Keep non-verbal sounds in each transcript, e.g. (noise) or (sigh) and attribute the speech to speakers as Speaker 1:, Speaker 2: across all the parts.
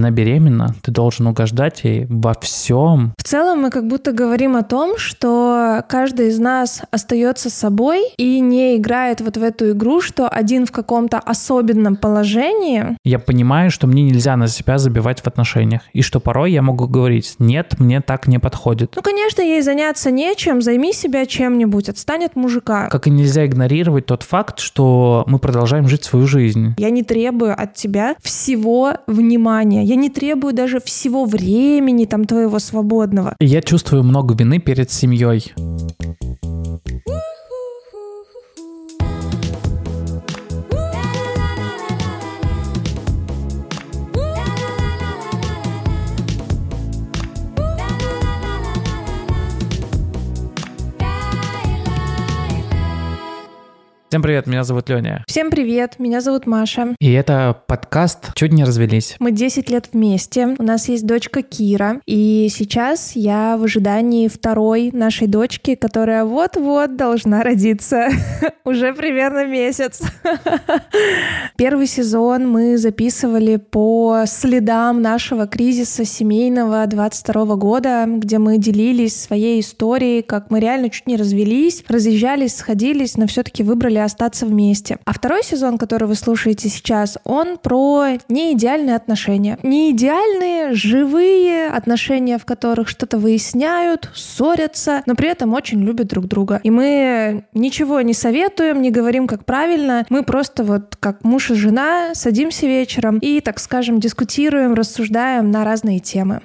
Speaker 1: она беременна, ты должен угождать ей во всем.
Speaker 2: В целом мы как будто говорим о том, что каждый из нас остается собой и не играет вот в эту игру, что один в каком-то особенном положении.
Speaker 1: Я понимаю, что мне нельзя на себя забивать в отношениях, и что порой я могу говорить, нет, мне так не подходит.
Speaker 2: Ну, конечно, ей заняться нечем, займи себя чем-нибудь, отстань от мужика.
Speaker 1: Как и нельзя игнорировать тот факт, что мы продолжаем жить свою жизнь.
Speaker 2: Я не требую от тебя всего внимания, я не требую даже всего времени там твоего свободного.
Speaker 1: Я чувствую много вины перед семьей. Всем привет, меня зовут Леня.
Speaker 2: Всем привет, меня зовут Маша.
Speaker 1: И это подкаст «Чуть не развелись».
Speaker 2: Мы 10 лет вместе, у нас есть дочка Кира, и сейчас я в ожидании второй нашей дочки, которая вот-вот должна родиться. (laughs) Уже примерно месяц. (laughs) Первый сезон мы записывали по следам нашего кризиса семейного 22 года, где мы делились своей историей, как мы реально чуть не развелись, разъезжались, сходились, но все-таки выбрали остаться вместе. А второй сезон, который вы слушаете сейчас, он про неидеальные отношения. Не идеальные, живые отношения, в которых что-то выясняют, ссорятся, но при этом очень любят друг друга. И мы ничего не советуем, не говорим, как правильно. Мы просто вот как муж и жена садимся вечером и, так скажем, дискутируем, рассуждаем на разные темы.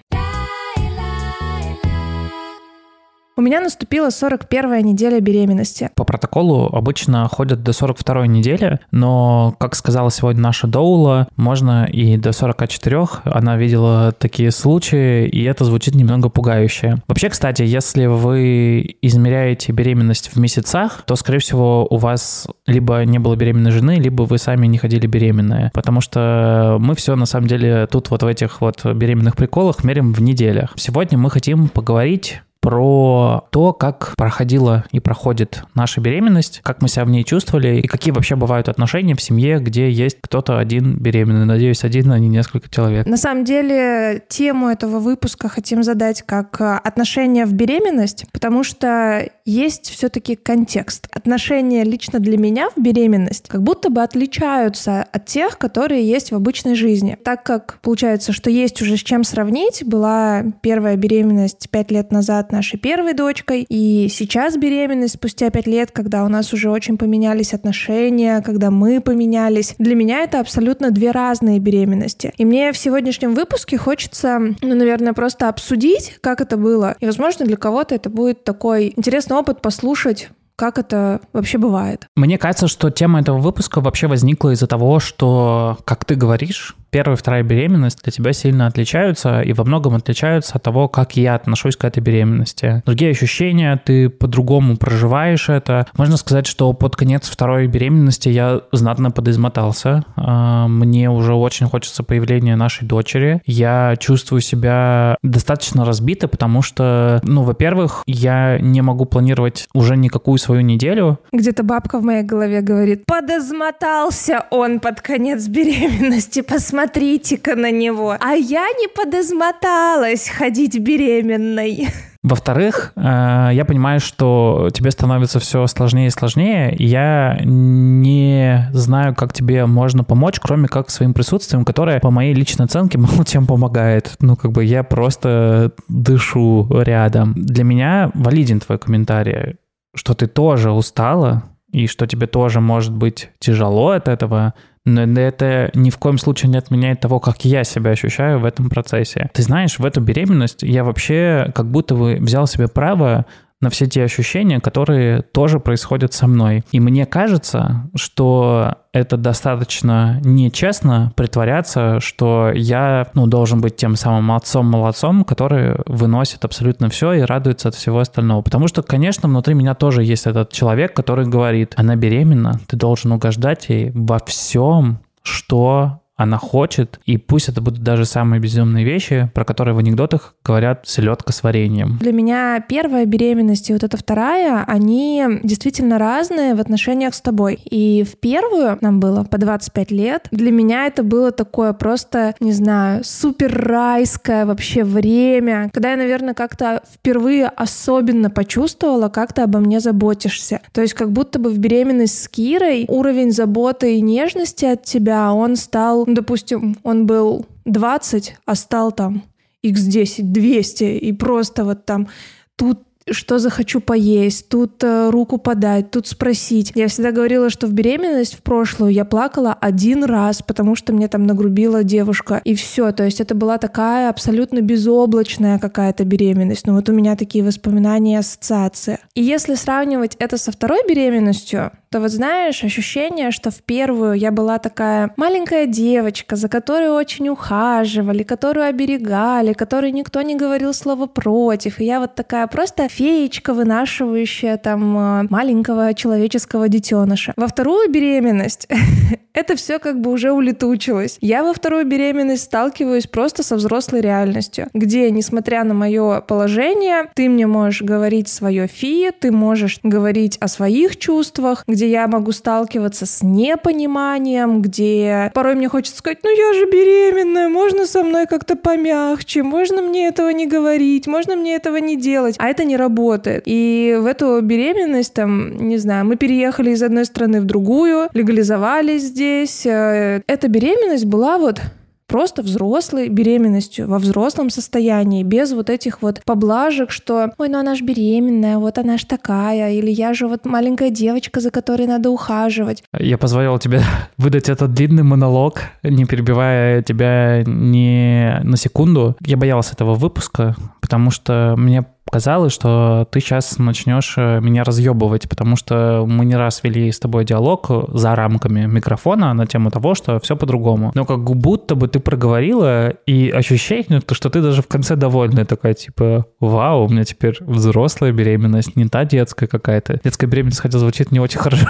Speaker 2: У меня наступила 41 неделя беременности.
Speaker 1: По протоколу обычно ходят до 42 недели, но, как сказала сегодня наша Доула, можно и до 44. Она видела такие случаи, и это звучит немного пугающе. Вообще, кстати, если вы измеряете беременность в месяцах, то, скорее всего, у вас либо не было беременной жены, либо вы сами не ходили беременные. Потому что мы все, на самом деле, тут вот в этих вот беременных приколах мерим в неделях. Сегодня мы хотим поговорить про то, как проходила и проходит наша беременность, как мы себя в ней чувствовали и какие вообще бывают отношения в семье, где есть кто-то один беременный. Надеюсь, один, а не несколько человек.
Speaker 2: На самом деле, тему этого выпуска хотим задать как э, отношения в беременность, потому что есть все-таки контекст. Отношения лично для меня в беременность как будто бы отличаются от тех, которые есть в обычной жизни. Так как получается, что есть уже с чем сравнить, была первая беременность пять лет назад нашей первой дочкой, и сейчас беременность спустя пять лет, когда у нас уже очень поменялись отношения, когда мы поменялись. Для меня это абсолютно две разные беременности. И мне в сегодняшнем выпуске хочется, ну, наверное, просто обсудить, как это было. И, возможно, для кого-то это будет такой интересный опыт послушать как это вообще бывает?
Speaker 1: Мне кажется, что тема этого выпуска вообще возникла из-за того, что, как ты говоришь, первая и вторая беременность для тебя сильно отличаются и во многом отличаются от того, как я отношусь к этой беременности. Другие ощущения, ты по-другому проживаешь это. Можно сказать, что под конец второй беременности я знатно подизмотался. А, мне уже очень хочется появления нашей дочери. Я чувствую себя достаточно разбито, потому что, ну, во-первых, я не могу планировать уже никакую свою неделю.
Speaker 2: Где-то бабка в моей голове говорит, подозмотался он под конец беременности, посмотри посмотрите-ка на него. А я не подозмоталась ходить беременной.
Speaker 1: Во-вторых, э, я понимаю, что тебе становится все сложнее и сложнее, и я не знаю, как тебе можно помочь, кроме как своим присутствием, которое, по моей личной оценке, (laughs) мало чем помогает. Ну, как бы я просто дышу рядом. Для меня валиден твой комментарий, что ты тоже устала, и что тебе тоже может быть тяжело от этого, но это ни в коем случае не отменяет того, как я себя ощущаю в этом процессе. Ты знаешь, в эту беременность я вообще как будто бы взял себе право на все те ощущения, которые тоже происходят со мной. И мне кажется, что это достаточно нечестно притворяться, что я ну, должен быть тем самым отцом-молодцом, который выносит абсолютно все и радуется от всего остального. Потому что, конечно, внутри меня тоже есть этот человек, который говорит, она беременна, ты должен угождать ей во всем, что она хочет, и пусть это будут даже самые безумные вещи, про которые в анекдотах говорят селедка с вареньем.
Speaker 2: Для меня первая беременность и вот эта вторая, они действительно разные в отношениях с тобой. И в первую нам было по 25 лет. Для меня это было такое просто, не знаю, супер райское вообще время, когда я, наверное, как-то впервые особенно почувствовала, как ты обо мне заботишься. То есть как будто бы в беременность с Кирой уровень заботы и нежности от тебя, он стал ну, допустим, он был 20, а стал там x10, 200, и просто вот там тут что захочу поесть, тут э, руку подать, тут спросить. Я всегда говорила, что в беременность в прошлую я плакала один раз, потому что мне там нагрубила девушка, и все. То есть это была такая абсолютно безоблачная какая-то беременность. Но вот у меня такие воспоминания, ассоциации. И если сравнивать это со второй беременностью, то вот знаешь, ощущение, что в первую я была такая маленькая девочка, за которой очень ухаживали, которую оберегали, которой никто не говорил слово против. И я вот такая просто феечка, вынашивающая там э, маленького человеческого детеныша. Во вторую беременность (laughs) это все как бы уже улетучилось. Я во вторую беременность сталкиваюсь просто со взрослой реальностью, где, несмотря на мое положение, ты мне можешь говорить свое фи, ты можешь говорить о своих чувствах, где я могу сталкиваться с непониманием, где порой мне хочется сказать, ну я же беременная, можно со мной как-то помягче, можно мне этого не говорить, можно мне этого не делать, а это не работает. И в эту беременность, там, не знаю, мы переехали из одной страны в другую, легализовались здесь. Э, эта беременность была вот просто взрослой беременностью, во взрослом состоянии, без вот этих вот поблажек, что «Ой, ну она ж беременная, вот она ж такая», или «Я же вот маленькая девочка, за которой надо ухаживать».
Speaker 1: Я позволил тебе (laughs) выдать этот длинный монолог, не перебивая тебя ни на секунду. Я боялся этого выпуска, потому что мне казалось, что ты сейчас начнешь э, меня разъебывать, потому что мы не раз вели с тобой диалог за рамками микрофона на тему того, что все по-другому. Но как будто бы ты проговорила, и ощущение, то, что ты даже в конце довольна, такая типа, вау, у меня теперь взрослая беременность, не та детская какая-то. Детская беременность, хотя звучит не очень (laughs) хорошо.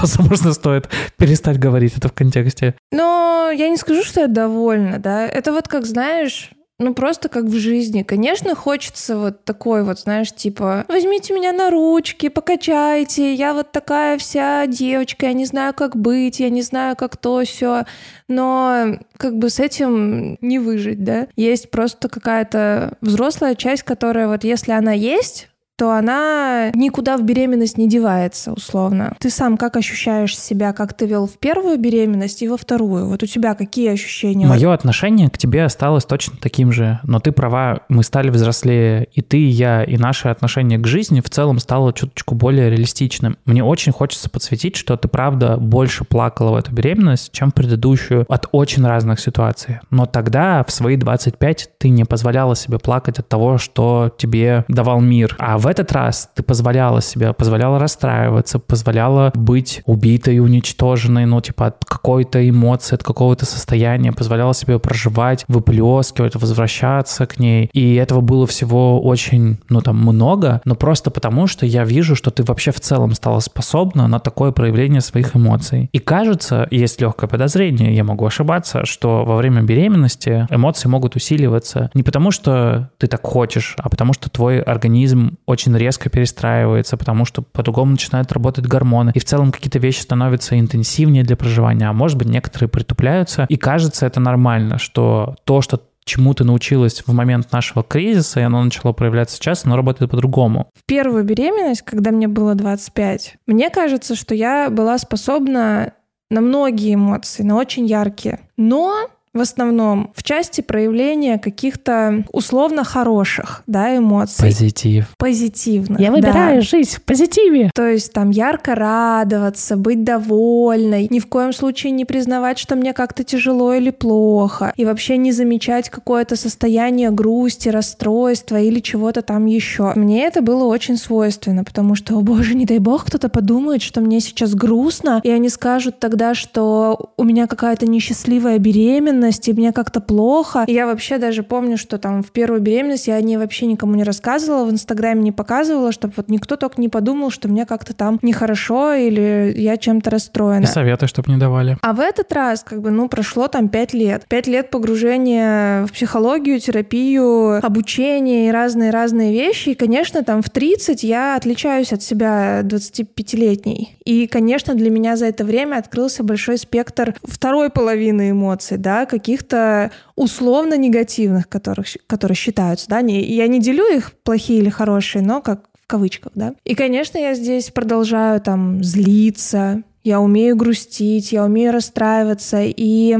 Speaker 1: Возможно, стоит перестать говорить это в контексте.
Speaker 2: Но я не скажу, что я довольна, да. Это вот как, знаешь, ну, просто как в жизни. Конечно, хочется вот такой вот, знаешь, типа, возьмите меня на ручки, покачайте, я вот такая вся девочка, я не знаю, как быть, я не знаю, как то все. Но как бы с этим не выжить, да? Есть просто какая-то взрослая часть, которая вот если она есть, то она никуда в беременность не девается, условно. Ты сам как ощущаешь себя, как ты вел в первую беременность и во вторую? Вот у тебя какие ощущения?
Speaker 1: Мое отношение к тебе осталось точно таким же, но ты права, мы стали взрослее, и ты, и я, и наше отношение к жизни в целом стало чуточку более реалистичным. Мне очень хочется подсветить, что ты правда больше плакала в эту беременность, чем в предыдущую, от очень разных ситуаций. Но тогда, в свои 25, ты не позволяла себе плакать от того, что тебе давал мир, а в этот раз ты позволяла себе, позволяла расстраиваться, позволяла быть убитой, уничтоженной, ну, типа, от какой-то эмоции, от какого-то состояния, позволяла себе проживать, выплескивать, возвращаться к ней. И этого было всего очень, ну, там, много, но просто потому, что я вижу, что ты вообще в целом стала способна на такое проявление своих эмоций. И кажется, есть легкое подозрение, я могу ошибаться, что во время беременности эмоции могут усиливаться не потому, что ты так хочешь, а потому что твой организм очень резко перестраивается, потому что по-другому начинают работать гормоны, и в целом какие-то вещи становятся интенсивнее для проживания, а может быть некоторые притупляются, и кажется это нормально, что то, что чему ты научилась в момент нашего кризиса, и оно начало проявляться сейчас, оно работает по-другому.
Speaker 2: В первую беременность, когда мне было 25, мне кажется, что я была способна на многие эмоции, на очень яркие. Но в основном в части проявления каких-то условно хороших да, эмоций.
Speaker 1: Позитив.
Speaker 2: Позитивных.
Speaker 1: Я выбираю да. жизнь в позитиве.
Speaker 2: То есть там ярко радоваться, быть довольной, ни в коем случае не признавать, что мне как-то тяжело или плохо, и вообще не замечать какое-то состояние грусти, расстройства или чего-то там еще. Мне это было очень свойственно, потому что, о боже, не дай бог, кто-то подумает, что мне сейчас грустно, и они скажут тогда, что у меня какая-то несчастливая беременность, беременность, и мне как-то плохо. И я вообще даже помню, что там в первую беременность я о ней вообще никому не рассказывала, в Инстаграме не показывала, чтобы вот никто только не подумал, что мне как-то там нехорошо или я чем-то расстроена. И
Speaker 1: советы, чтобы не давали.
Speaker 2: А в этот раз, как бы, ну, прошло там пять лет. Пять лет погружения в психологию, терапию, обучение и разные-разные вещи. И, конечно, там в 30 я отличаюсь от себя 25-летней. И, конечно, для меня за это время открылся большой спектр второй половины эмоций, да, каких-то условно негативных, которых, которые считаются, да, не, я не делю их плохие или хорошие, но как в кавычках, да. И, конечно, я здесь продолжаю там злиться, я умею грустить, я умею расстраиваться, и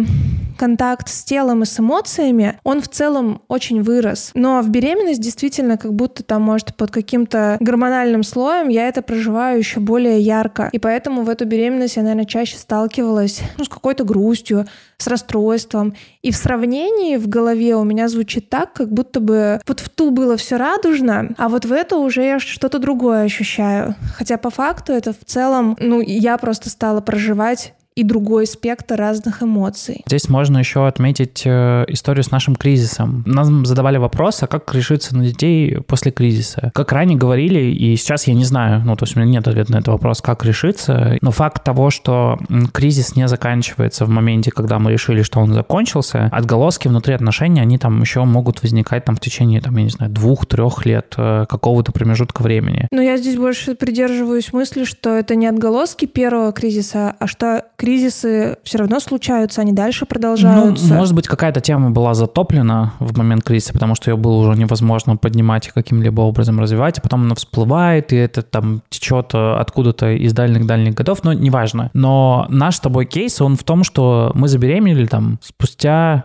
Speaker 2: контакт с телом и с эмоциями, он в целом очень вырос. Но в беременность действительно как будто там, может, под каким-то гормональным слоем я это проживаю еще более ярко. И поэтому в эту беременность я, наверное, чаще сталкивалась ну, с какой-то грустью, с расстройством. И в сравнении в голове у меня звучит так, как будто бы вот в ту было все радужно, а вот в эту уже я что-то другое ощущаю. Хотя по факту это в целом, ну, я просто стала проживать и другой спектр разных эмоций.
Speaker 1: Здесь можно еще отметить э, историю с нашим кризисом. Нам задавали вопрос, а как решиться на детей после кризиса? Как ранее говорили, и сейчас я не знаю, ну, то есть у меня нет ответа на этот вопрос, как решиться, но факт того, что кризис не заканчивается в моменте, когда мы решили, что он закончился, отголоски внутри отношений, они там еще могут возникать там в течение, там, я не знаю, двух-трех лет э, какого-то промежутка времени.
Speaker 2: Но я здесь больше придерживаюсь мысли, что это не отголоски первого кризиса, а что кризисы все равно случаются, они дальше продолжаются.
Speaker 1: Ну, может быть, какая-то тема была затоплена в момент кризиса, потому что ее было уже невозможно поднимать и каким-либо образом развивать, а потом она всплывает, и это там течет э, откуда-то из дальних-дальних годов, но неважно. Но наш с тобой кейс, он в том, что мы забеременели там спустя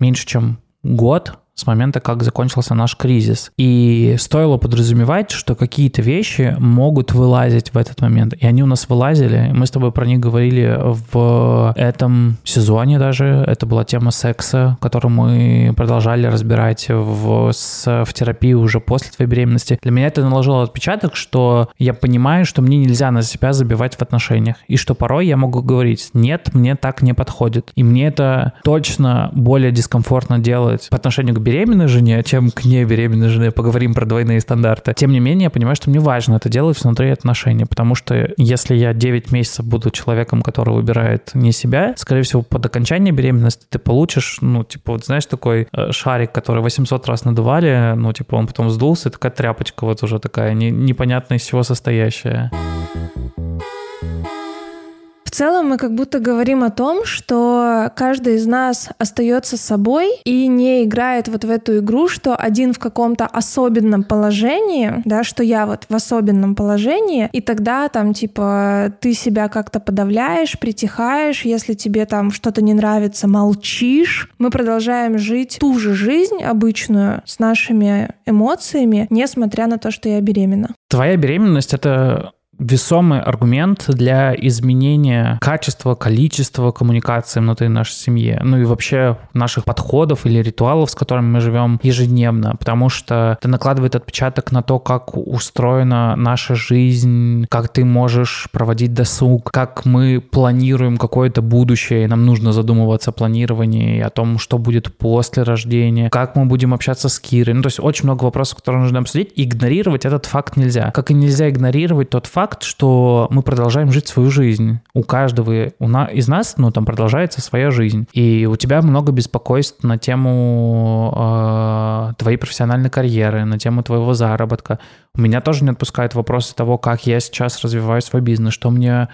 Speaker 1: меньше, чем год с момента, как закончился наш кризис. И стоило подразумевать, что какие-то вещи могут вылазить в этот момент. И они у нас вылазили. Мы с тобой про них говорили в этом сезоне даже. Это была тема секса, которую мы продолжали разбирать в, с, в терапии уже после твоей беременности. Для меня это наложило отпечаток, что я понимаю, что мне нельзя на себя забивать в отношениях. И что порой я могу говорить, нет, мне так не подходит. И мне это точно более дискомфортно делать по отношению к беременной жене, чем к небеременной жене. Поговорим про двойные стандарты. Тем не менее, я понимаю, что мне важно это делать внутри отношений, потому что если я 9 месяцев буду человеком, который выбирает не себя, скорее всего, под окончание беременности ты получишь, ну, типа, вот знаешь, такой э, шарик, который 800 раз надували, ну, типа, он потом сдулся, и такая тряпочка вот уже такая не, непонятная из чего состоящая
Speaker 2: целом мы как будто говорим о том, что каждый из нас остается собой и не играет вот в эту игру, что один в каком-то особенном положении, да, что я вот в особенном положении, и тогда там типа ты себя как-то подавляешь, притихаешь, если тебе там что-то не нравится, молчишь. Мы продолжаем жить ту же жизнь обычную с нашими эмоциями, несмотря на то, что я беременна.
Speaker 1: Твоя беременность — это весомый аргумент для изменения качества, количества коммуникации внутри нашей семьи, ну и вообще наших подходов или ритуалов, с которыми мы живем ежедневно, потому что это накладывает отпечаток на то, как устроена наша жизнь, как ты можешь проводить досуг, как мы планируем какое-то будущее, и нам нужно задумываться о планировании, о том, что будет после рождения, как мы будем общаться с Кирой. Ну, то есть очень много вопросов, которые нужно обсудить, игнорировать этот факт нельзя. Как и нельзя игнорировать тот факт, факт, что мы продолжаем жить свою жизнь. У каждого из нас, ну, там продолжается своя жизнь. И у тебя много беспокойств на тему э, твоей профессиональной карьеры, на тему твоего заработка. У меня тоже не отпускают вопросы того, как я сейчас развиваю свой бизнес, что мне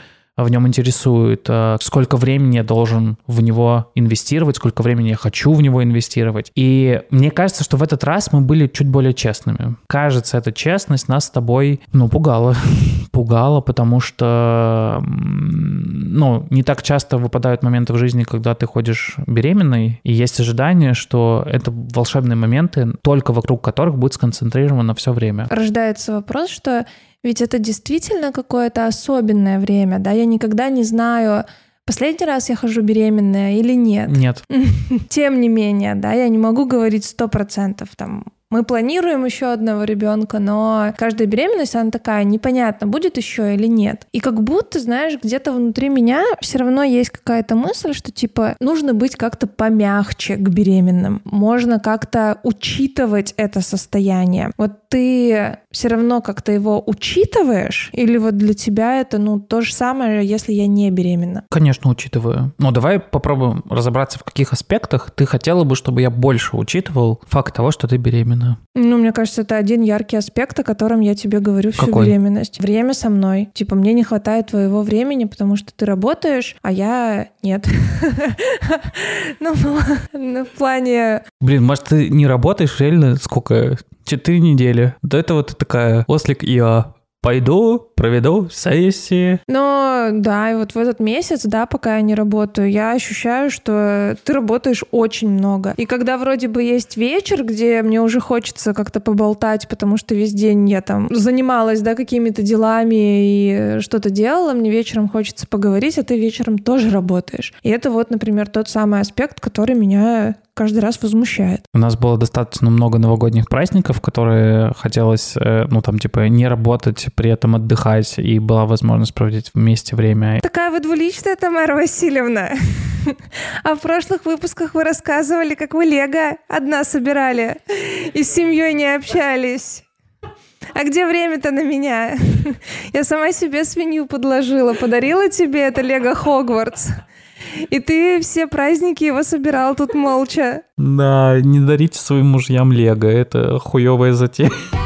Speaker 1: в нем интересует, э, сколько времени я должен в него инвестировать, сколько времени я хочу в него инвестировать. И мне кажется, что в этот раз мы были чуть более честными. Кажется, эта честность нас с тобой, ну, пугала. (laughs) пугала, потому что, ну, не так часто выпадают моменты в жизни, когда ты ходишь беременной, и есть ожидание, что это волшебные моменты, только вокруг которых будет сконцентрировано все время.
Speaker 2: Рождается вопрос, что ведь это действительно какое-то особенное время, да, я никогда не знаю, последний раз я хожу беременная или нет.
Speaker 1: Нет. (laughs)
Speaker 2: Тем не менее, да, я не могу говорить сто процентов там Мы планируем еще одного ребенка, но каждая беременность, она такая, непонятно, будет еще или нет. И как будто, знаешь, где-то внутри меня все равно есть какая-то мысль, что типа нужно быть как-то помягче к беременным. Можно как-то учитывать это состояние. Вот ты все равно как-то его учитываешь? Или вот для тебя это ну то же самое, если я не беременна?
Speaker 1: Конечно, учитываю. Но давай попробуем разобраться, в каких аспектах ты хотела бы, чтобы я больше учитывал факт того, что ты беременна.
Speaker 2: Ну, мне кажется, это один яркий аспект, о котором я тебе говорю всю
Speaker 1: Какой?
Speaker 2: беременность. Время со мной. Типа, мне не хватает твоего времени, потому что ты работаешь, а я нет. (laughs) Ну, ну, в плане...
Speaker 1: Блин, может, ты не работаешь реально сколько? Четыре недели. До этого ты такая ослик и я. Пойду, проведу сессии.
Speaker 2: Но да, и вот в этот месяц, да, пока я не работаю, я ощущаю, что ты работаешь очень много. И когда вроде бы есть вечер, где мне уже хочется как-то поболтать, потому что весь день я там занималась, да, какими-то делами и что-то делала, мне вечером хочется поговорить, а ты вечером тоже работаешь. И это вот, например, тот самый аспект, который меня каждый раз возмущает.
Speaker 1: У нас было достаточно много новогодних праздников, которые хотелось, э, ну, там, типа, не работать, при этом отдыхать, и была возможность проводить вместе время.
Speaker 2: Такая вы двуличная, Тамара Васильевна. (laughs) А в прошлых выпусках вы рассказывали, как вы Лего одна собирали и с семьей не общались. А где время-то на меня? (laughs) Я сама себе свинью подложила, подарила тебе это Лего Хогвартс. И ты все праздники его собирал тут молча.
Speaker 1: Да, не дарите своим мужьям лего, это хуевая затея. (laughs)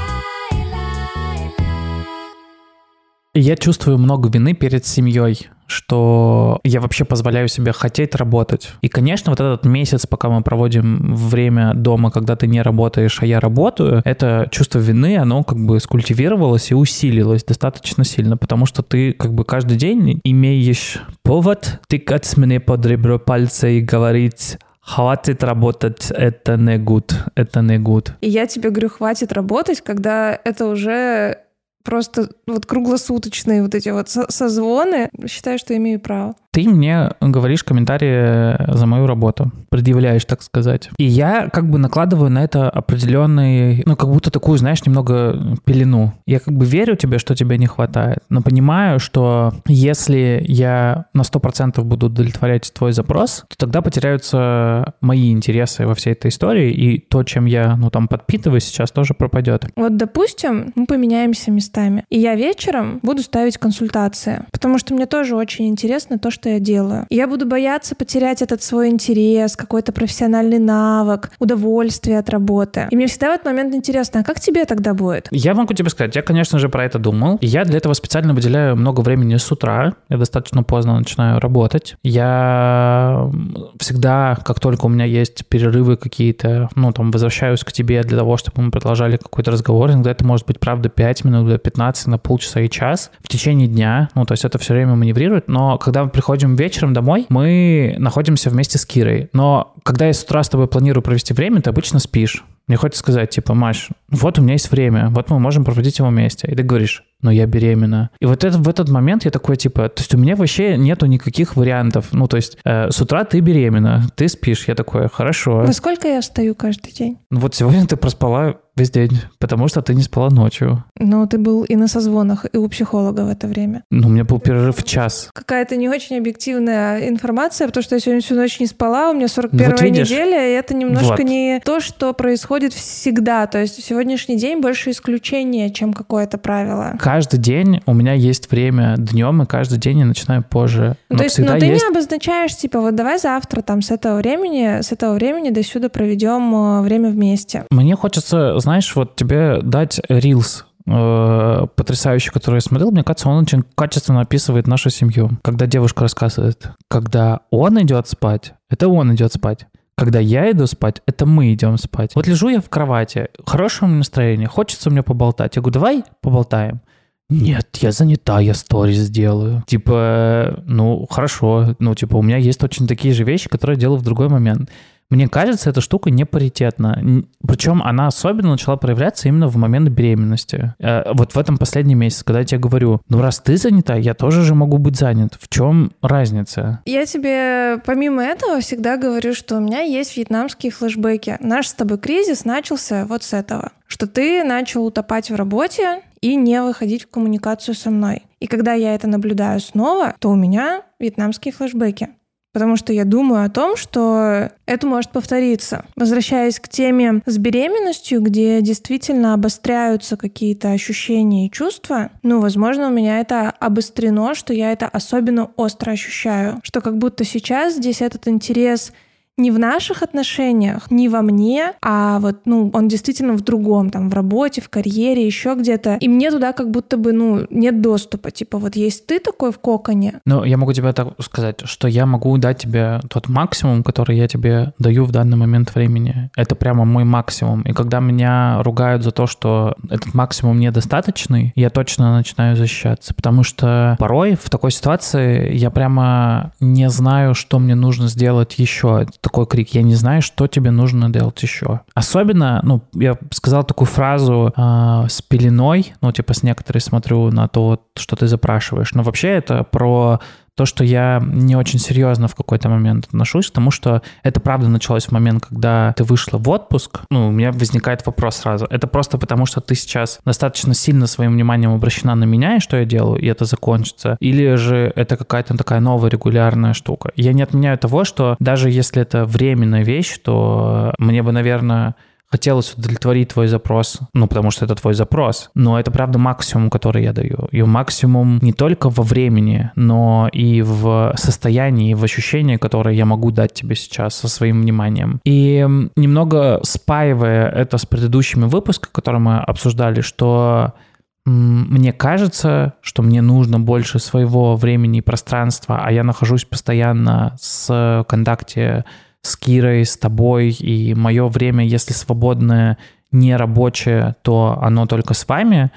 Speaker 1: Я чувствую много вины перед семьей, что я вообще позволяю себе хотеть работать. И, конечно, вот этот месяц, пока мы проводим время дома, когда ты не работаешь, а я работаю, это чувство вины, оно как бы скультивировалось и усилилось достаточно сильно, потому что ты как бы каждый день имеешь повод тыкать мне под ребро пальца и говорить Хватит работать, это не good, это не good.
Speaker 2: И я тебе говорю, хватит работать, когда это уже просто вот круглосуточные вот эти вот созвоны, считаю, что имею право.
Speaker 1: Ты мне говоришь комментарии за мою работу, предъявляешь, так сказать. И я как бы накладываю на это определенный, ну, как будто такую, знаешь, немного пелену. Я как бы верю тебе, что тебе не хватает, но понимаю, что если я на 100% буду удовлетворять твой запрос, то тогда потеряются мои интересы во всей этой истории, и то, чем я, ну, там, подпитываю сейчас, тоже пропадет.
Speaker 2: Вот, допустим, мы поменяемся местами, и я вечером буду ставить консультации, потому что мне тоже очень интересно то, что что я делаю. я буду бояться потерять этот свой интерес, какой-то профессиональный навык, удовольствие от работы. И мне всегда в этот момент интересно, а как тебе тогда будет?
Speaker 1: Я могу тебе сказать, я, конечно же, про это думал. я для этого специально выделяю много времени с утра. Я достаточно поздно начинаю работать. Я всегда, как только у меня есть перерывы какие-то, ну, там, возвращаюсь к тебе для того, чтобы мы продолжали какой-то разговор. Иногда это может быть, правда, 5 минут, иногда 15, на полчаса и час в течение дня. Ну, то есть это все время маневрирует. Но когда мы приходим вечером домой, мы находимся вместе с Кирой. Но когда я с утра с тобой планирую провести время, ты обычно спишь. Мне хочется сказать, типа, Маш, вот у меня есть время, вот мы можем проводить его вместе. И ты говоришь, но я беременна. И вот это, в этот момент я такой, типа, то есть у меня вообще нету никаких вариантов. Ну, то есть э, с утра ты беременна, ты спишь. Я такой, хорошо.
Speaker 2: Во сколько я встаю каждый день?
Speaker 1: Ну, вот сегодня ты проспала весь день, потому что ты не спала ночью.
Speaker 2: Ну, ты был и на созвонах, и у психолога в это время.
Speaker 1: Ну, у меня был перерыв в час.
Speaker 2: Какая-то не очень объективная информация, потому что я сегодня всю ночь не спала, у меня 41 вот неделя, и это немножко вот. не то, что происходит всегда. То есть сегодняшний день больше исключение, чем какое-то правило
Speaker 1: каждый день у меня есть время днем, и каждый день я начинаю позже.
Speaker 2: Ну, то есть, но ты есть... не обозначаешь, типа, вот давай завтра там с этого времени, с этого времени до сюда проведем э, время вместе.
Speaker 1: Мне хочется, знаешь, вот тебе дать рилс э, потрясающий, который я смотрел, мне кажется, он очень качественно описывает нашу семью. Когда девушка рассказывает, когда он идет спать, это он идет спать. Когда я иду спать, это мы идем спать. Вот лежу я в кровати, хорошее настроение, хочется мне поболтать. Я говорю, давай поболтаем. Нет, я занята, я сторис сделаю. Типа, ну, хорошо. Ну, типа, у меня есть очень такие же вещи, которые я делаю в другой момент. Мне кажется, эта штука не паритетна. Причем она особенно начала проявляться именно в момент беременности. Э, вот в этом последний месяц, когда я тебе говорю, ну раз ты занята, я тоже же могу быть занят. В чем разница?
Speaker 2: Я тебе помимо этого всегда говорю, что у меня есть вьетнамские флешбеки. Наш с тобой кризис начался вот с этого что ты начал утопать в работе и не выходить в коммуникацию со мной. И когда я это наблюдаю снова, то у меня вьетнамские флешбеки. Потому что я думаю о том, что это может повториться. Возвращаясь к теме с беременностью, где действительно обостряются какие-то ощущения и чувства, ну, возможно, у меня это обострено, что я это особенно остро ощущаю. Что как будто сейчас здесь этот интерес не в наших отношениях, не во мне, а вот, ну, он действительно в другом, там, в работе, в карьере, еще где-то. И мне туда как будто бы, ну, нет доступа. Типа, вот есть ты такой в коконе.
Speaker 1: Ну, я могу тебе так сказать, что я могу дать тебе тот максимум, который я тебе даю в данный момент времени. Это прямо мой максимум. И когда меня ругают за то, что этот максимум недостаточный, я точно начинаю защищаться. Потому что порой в такой ситуации я прямо не знаю, что мне нужно сделать еще такой крик, я не знаю, что тебе нужно делать еще. Особенно, ну, я сказал такую фразу э, с пеленой, ну, типа с некоторой смотрю на то, что ты запрашиваешь. Но вообще это про то, что я не очень серьезно в какой-то момент отношусь к тому, что это правда началось в момент, когда ты вышла в отпуск, ну, у меня возникает вопрос сразу. Это просто потому, что ты сейчас достаточно сильно своим вниманием обращена на меня и что я делаю, и это закончится? Или же это какая-то такая новая регулярная штука? Я не отменяю того, что даже если это временная вещь, то мне бы, наверное, хотелось удовлетворить твой запрос, ну, потому что это твой запрос, но это, правда, максимум, который я даю. И максимум не только во времени, но и в состоянии, в ощущении, которое я могу дать тебе сейчас со своим вниманием. И немного спаивая это с предыдущими выпусками, которые мы обсуждали, что мне кажется, что мне нужно больше своего времени и пространства, а я нахожусь постоянно с контакте с Кирой, с тобой, и мое время, если свободное, не рабочее, то оно только с вами,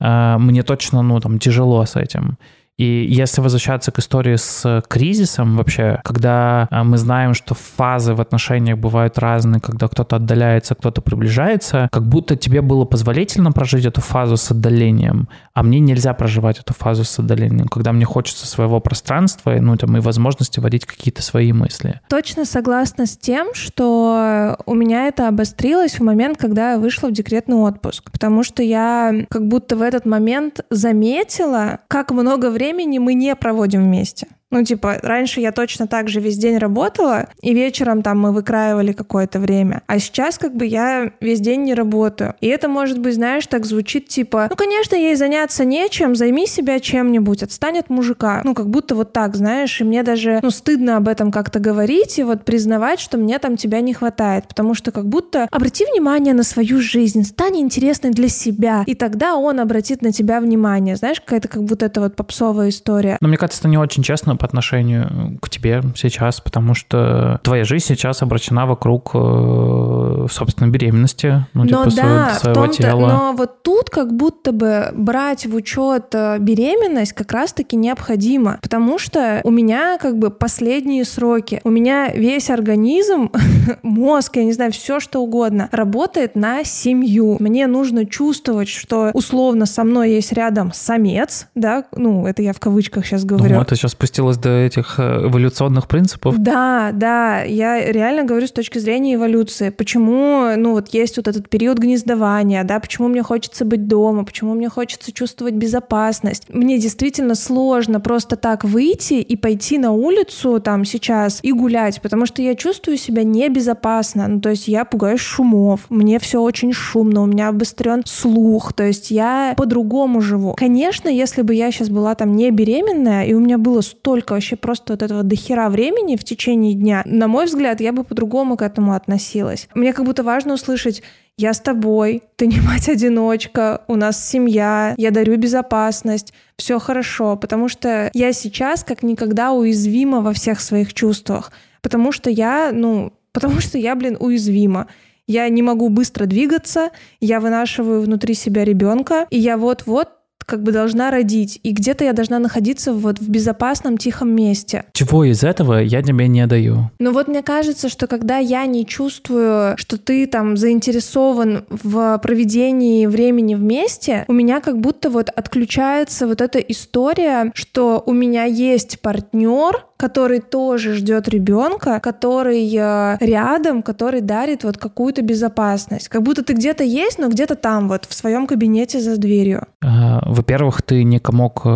Speaker 1: э, мне точно, ну, там, тяжело с этим. И если возвращаться к истории с кризисом вообще, когда а, мы знаем, что фазы в отношениях бывают разные, когда кто-то отдаляется, кто-то приближается, как будто тебе было позволительно прожить эту фазу с отдалением, а мне нельзя проживать эту фазу с отдалением, когда мне хочется своего пространства, ну, там, и возможности водить какие-то свои мысли.
Speaker 2: Точно согласна с тем, что у меня это обострилось в момент, когда я вышла в декретный отпуск, потому что я как будто в этот момент заметила, как много времени времени мы не проводим вместе. Ну, типа, раньше я точно так же весь день работала, и вечером там мы выкраивали какое-то время. А сейчас как бы я весь день не работаю. И это, может быть, знаешь, так звучит типа, ну, конечно, ей заняться нечем, займи себя чем-нибудь, отстань от мужика. Ну, как будто вот так, знаешь, и мне даже, ну, стыдно об этом как-то говорить и вот признавать, что мне там тебя не хватает, потому что как будто обрати внимание на свою жизнь, стань интересной для себя, и тогда он обратит на тебя внимание. Знаешь, какая-то как будто это вот попсовая история.
Speaker 1: Но мне кажется, это не очень честно, по отношению к тебе сейчас, потому что твоя жизнь сейчас обращена вокруг, э, собственно, беременности,
Speaker 2: ну, но типа да, своего, своего тела. Но вот тут как будто бы брать в учет э, беременность как раз-таки необходимо, потому что у меня как бы последние сроки. У меня весь организм, (laughs) мозг, я не знаю, все что угодно, работает на семью. Мне нужно чувствовать, что условно со мной есть рядом самец, да, ну, это я в кавычках сейчас говорю. Ну,
Speaker 1: это сейчас спустилось докатилась до этих э, эволюционных принципов.
Speaker 2: Да, да, я реально говорю с точки зрения эволюции. Почему, ну вот есть вот этот период гнездования, да, почему мне хочется быть дома, почему мне хочется чувствовать безопасность. Мне действительно сложно просто так выйти и пойти на улицу там сейчас и гулять, потому что я чувствую себя небезопасно. Ну, то есть я пугаюсь шумов, мне все очень шумно, у меня обострен слух, то есть я по-другому живу. Конечно, если бы я сейчас была там не беременная, и у меня было сто столько вообще просто вот этого дохера времени в течение дня, на мой взгляд, я бы по-другому к этому относилась. Мне как будто важно услышать, я с тобой, ты не мать-одиночка, у нас семья, я дарю безопасность, все хорошо, потому что я сейчас как никогда уязвима во всех своих чувствах, потому что я, ну, потому что я, блин, уязвима. Я не могу быстро двигаться, я вынашиваю внутри себя ребенка, и я вот-вот как бы должна родить, и где-то я должна находиться вот в безопасном, тихом месте.
Speaker 1: Чего из этого я тебе не даю?
Speaker 2: Ну вот мне кажется, что когда я не чувствую, что ты там заинтересован в проведении времени вместе, у меня как будто вот отключается вот эта история, что у меня есть партнер, который тоже ждет ребенка, который э, рядом, который дарит вот какую-то безопасность. Как будто ты где-то есть, но где-то там вот в своем кабинете за дверью.
Speaker 1: А, во-первых, ты не комок э,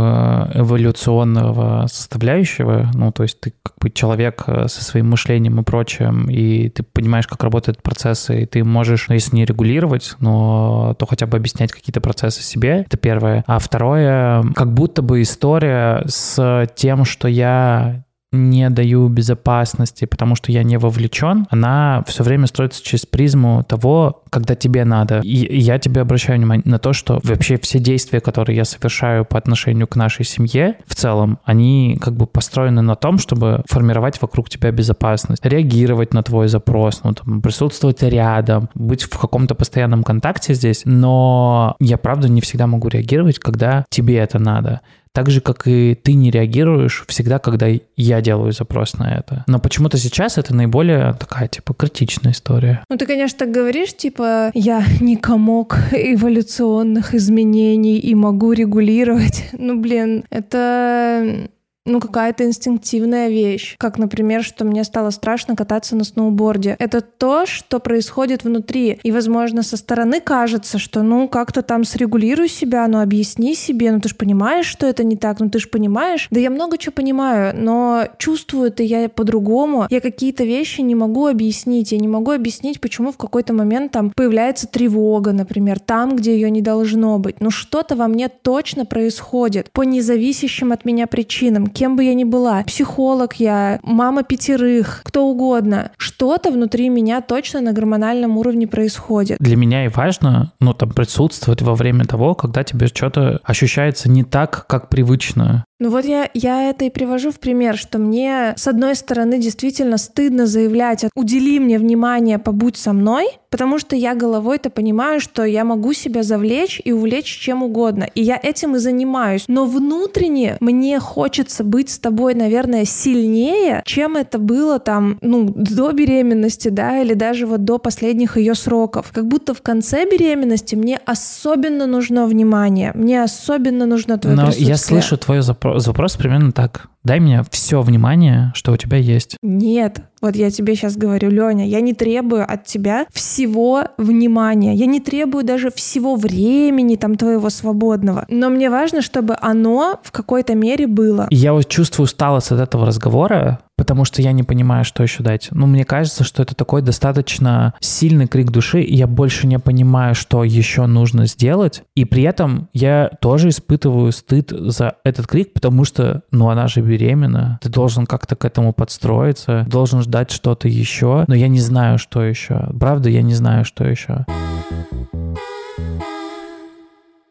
Speaker 1: эволюционного составляющего, ну то есть ты как бы человек э, со своим мышлением и прочим, и ты понимаешь, как работают процессы, и ты можешь, ну, если не регулировать, но то хотя бы объяснять какие-то процессы себе. Это первое. А второе, как будто бы история с тем, что я не даю безопасности, потому что я не вовлечен, она все время строится через призму того, когда тебе надо. И я тебе обращаю внимание на то, что вообще все действия, которые я совершаю по отношению к нашей семье, в целом, они как бы построены на том, чтобы формировать вокруг тебя безопасность, реагировать на твой запрос, ну, там, присутствовать рядом, быть в каком-то постоянном контакте здесь, но я, правда, не всегда могу реагировать, когда тебе это надо. Так же, как и ты не реагируешь всегда, когда я делаю запрос на это. Но почему-то сейчас это наиболее такая, типа, критичная история.
Speaker 2: Ну, ты, конечно, так говоришь, типа, я не комок эволюционных изменений и могу регулировать. Ну, блин, это ну, какая-то инстинктивная вещь. Как, например, что мне стало страшно кататься на сноуборде. Это то, что происходит внутри. И, возможно, со стороны кажется, что, ну, как-то там срегулируй себя, ну, объясни себе, ну, ты же понимаешь, что это не так, ну, ты же понимаешь. Да я много чего понимаю, но чувствую-то я по-другому. Я какие-то вещи не могу объяснить. Я не могу объяснить, почему в какой-то момент там появляется тревога, например, там, где ее не должно быть. Но что-то во мне точно происходит по независящим от меня причинам кем бы я ни была, психолог я, мама пятерых, кто угодно, что-то внутри меня точно на гормональном уровне происходит.
Speaker 1: Для меня и важно, ну, там, присутствовать во время того, когда тебе что-то ощущается не так, как привычно.
Speaker 2: Ну вот я, я это и привожу в пример, что мне, с одной стороны, действительно стыдно заявлять, удели мне внимание, побудь со мной, потому что я головой-то понимаю, что я могу себя завлечь и увлечь чем угодно. И я этим и занимаюсь. Но внутренне мне хочется быть с тобой, наверное, сильнее, чем это было там, ну, до беременности, да, или даже вот до последних ее сроков. Как будто в конце беременности мне особенно нужно внимание, мне особенно нужно твое
Speaker 1: Но
Speaker 2: присутствие.
Speaker 1: я слышу твой запрос запрос примерно так. Дай мне все внимание, что у тебя есть.
Speaker 2: Нет, вот я тебе сейчас говорю, Леня, я не требую от тебя всего внимания, я не требую даже всего времени там твоего свободного, но мне важно, чтобы оно в какой-то мере было.
Speaker 1: Я вот чувствую усталость от этого разговора, потому что я не понимаю, что еще дать. Ну, мне кажется, что это такой достаточно сильный крик души, и я больше не понимаю, что еще нужно сделать. И при этом я тоже испытываю стыд за этот крик, потому что, ну, она же беременна, ты должен как-то к этому подстроиться, должен ждать что-то еще, но я не знаю, что еще. Правда, я не знаю, что еще.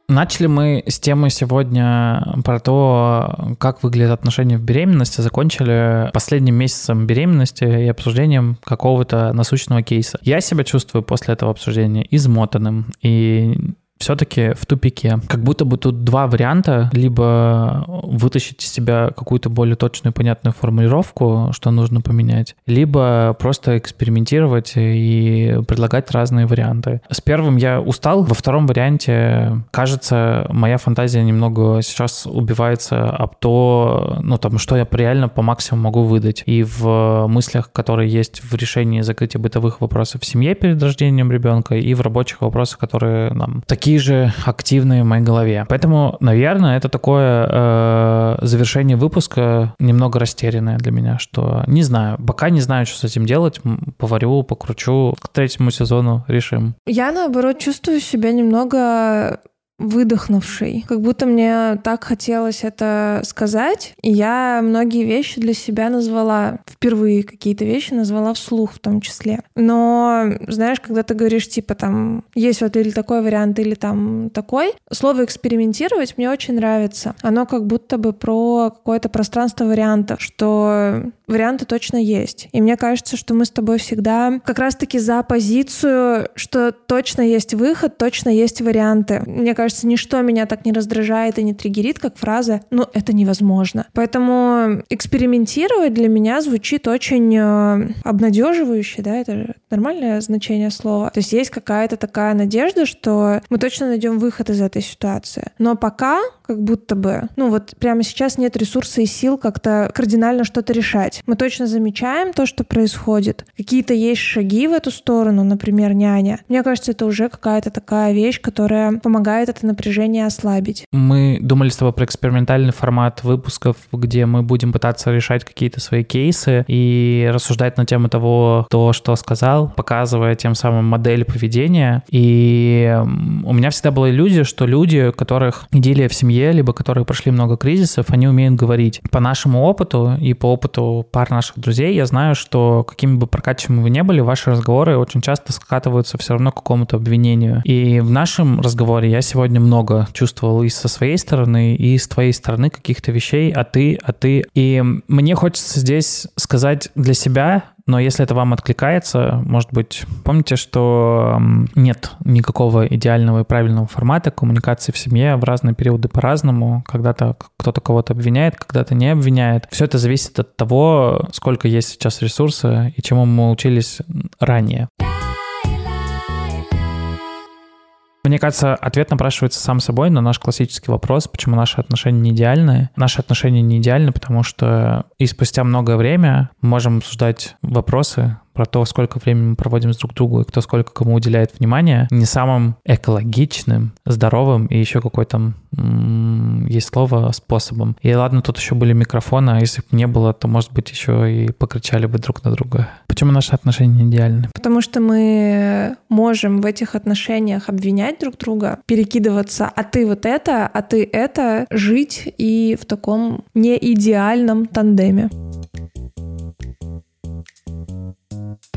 Speaker 1: Начали мы с темы сегодня про то, как выглядят отношения в беременности, закончили последним месяцем беременности и обсуждением какого-то насущного кейса. Я себя чувствую после этого обсуждения измотанным и все-таки в тупике. Как будто бы тут два варианта. Либо вытащить из себя какую-то более точную понятную формулировку, что нужно поменять, либо просто экспериментировать и предлагать разные варианты. С первым я устал, во втором варианте, кажется, моя фантазия немного сейчас убивается об то, ну там, что я реально по максимуму могу выдать. И в мыслях, которые есть в решении закрытия бытовых вопросов в семье перед рождением ребенка, и в рабочих вопросах, которые нам такие такие же активные в моей голове. Поэтому, наверное, это такое э, завершение выпуска немного растерянное для меня, что не знаю, пока не знаю, что с этим делать, поварю, покручу, к третьему сезону решим.
Speaker 2: Я, наоборот, чувствую себя немного выдохнувший. Как будто мне так хотелось это сказать. И я многие вещи для себя назвала, впервые какие-то вещи назвала вслух в том числе. Но, знаешь, когда ты говоришь, типа, там, есть вот или такой вариант, или там такой, слово «экспериментировать» мне очень нравится. Оно как будто бы про какое-то пространство вариантов, что варианты точно есть. И мне кажется, что мы с тобой всегда как раз-таки за позицию, что точно есть выход, точно есть варианты. Мне кажется, ничто меня так не раздражает и не триггерит, как фраза «ну, это невозможно». Поэтому экспериментировать для меня звучит очень э, обнадеживающе, да, это нормальное значение слова. То есть есть какая-то такая надежда, что мы точно найдем выход из этой ситуации. Но пока как будто бы, ну вот прямо сейчас нет ресурса и сил как-то кардинально что-то решать. Мы точно замечаем то, что происходит. Какие-то есть шаги в эту сторону, например, няня. Мне кажется, это уже какая-то такая вещь, которая помогает это напряжение ослабить.
Speaker 1: Мы думали с тобой про экспериментальный формат выпусков, где мы будем пытаться решать какие-то свои кейсы и рассуждать на тему того, кто что сказал, показывая тем самым модель поведения. И у меня всегда была иллюзия, что люди, которых идиллия в семье, либо которые прошли много кризисов, они умеют говорить. По нашему опыту и по опыту пар наших друзей я знаю, что какими бы прокачиваемыми вы не были, ваши разговоры очень часто скатываются все равно к какому-то обвинению. И в нашем разговоре я сегодня много чувствовал и со своей стороны, и с твоей стороны каких-то вещей, а ты, а ты. И мне хочется здесь сказать для себя, но если это вам откликается, может быть, помните, что нет никакого идеального и правильного формата коммуникации в семье в разные периоды по-разному. Когда-то кто-то кого-то обвиняет, когда-то не обвиняет. Все это зависит от того, сколько есть сейчас ресурса и чему мы учились ранее. Мне кажется, ответ напрашивается сам собой на наш классический вопрос, почему наши отношения не идеальны. Наши отношения не идеальны, потому что и спустя многое время мы можем обсуждать вопросы, про то, сколько времени мы проводим с друг другу и кто сколько кому уделяет внимание, не самым экологичным, здоровым и еще какой-то есть слово способом. И ладно, тут еще были микрофоны, а если бы не было, то, может быть, еще и покричали бы друг на друга. Почему наши отношения не идеальны?
Speaker 2: Потому что мы можем в этих отношениях обвинять друг друга, перекидываться, а ты вот это, а ты это, жить и в таком неидеальном тандеме.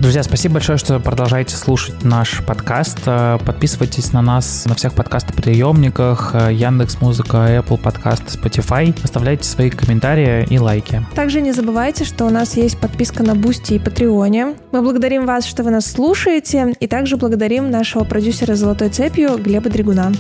Speaker 1: Друзья, спасибо большое, что продолжаете слушать наш подкаст. Э, подписывайтесь на нас на всех подкастоприемниках, э, Яндекс Музыка, Apple Podcast, Spotify. Оставляйте свои комментарии и лайки.
Speaker 2: Также не забывайте, что у нас есть подписка на Бусти и Патреоне. Мы благодарим вас, что вы нас слушаете, и также благодарим нашего продюсера «Золотой цепью» Глеба Дригуна.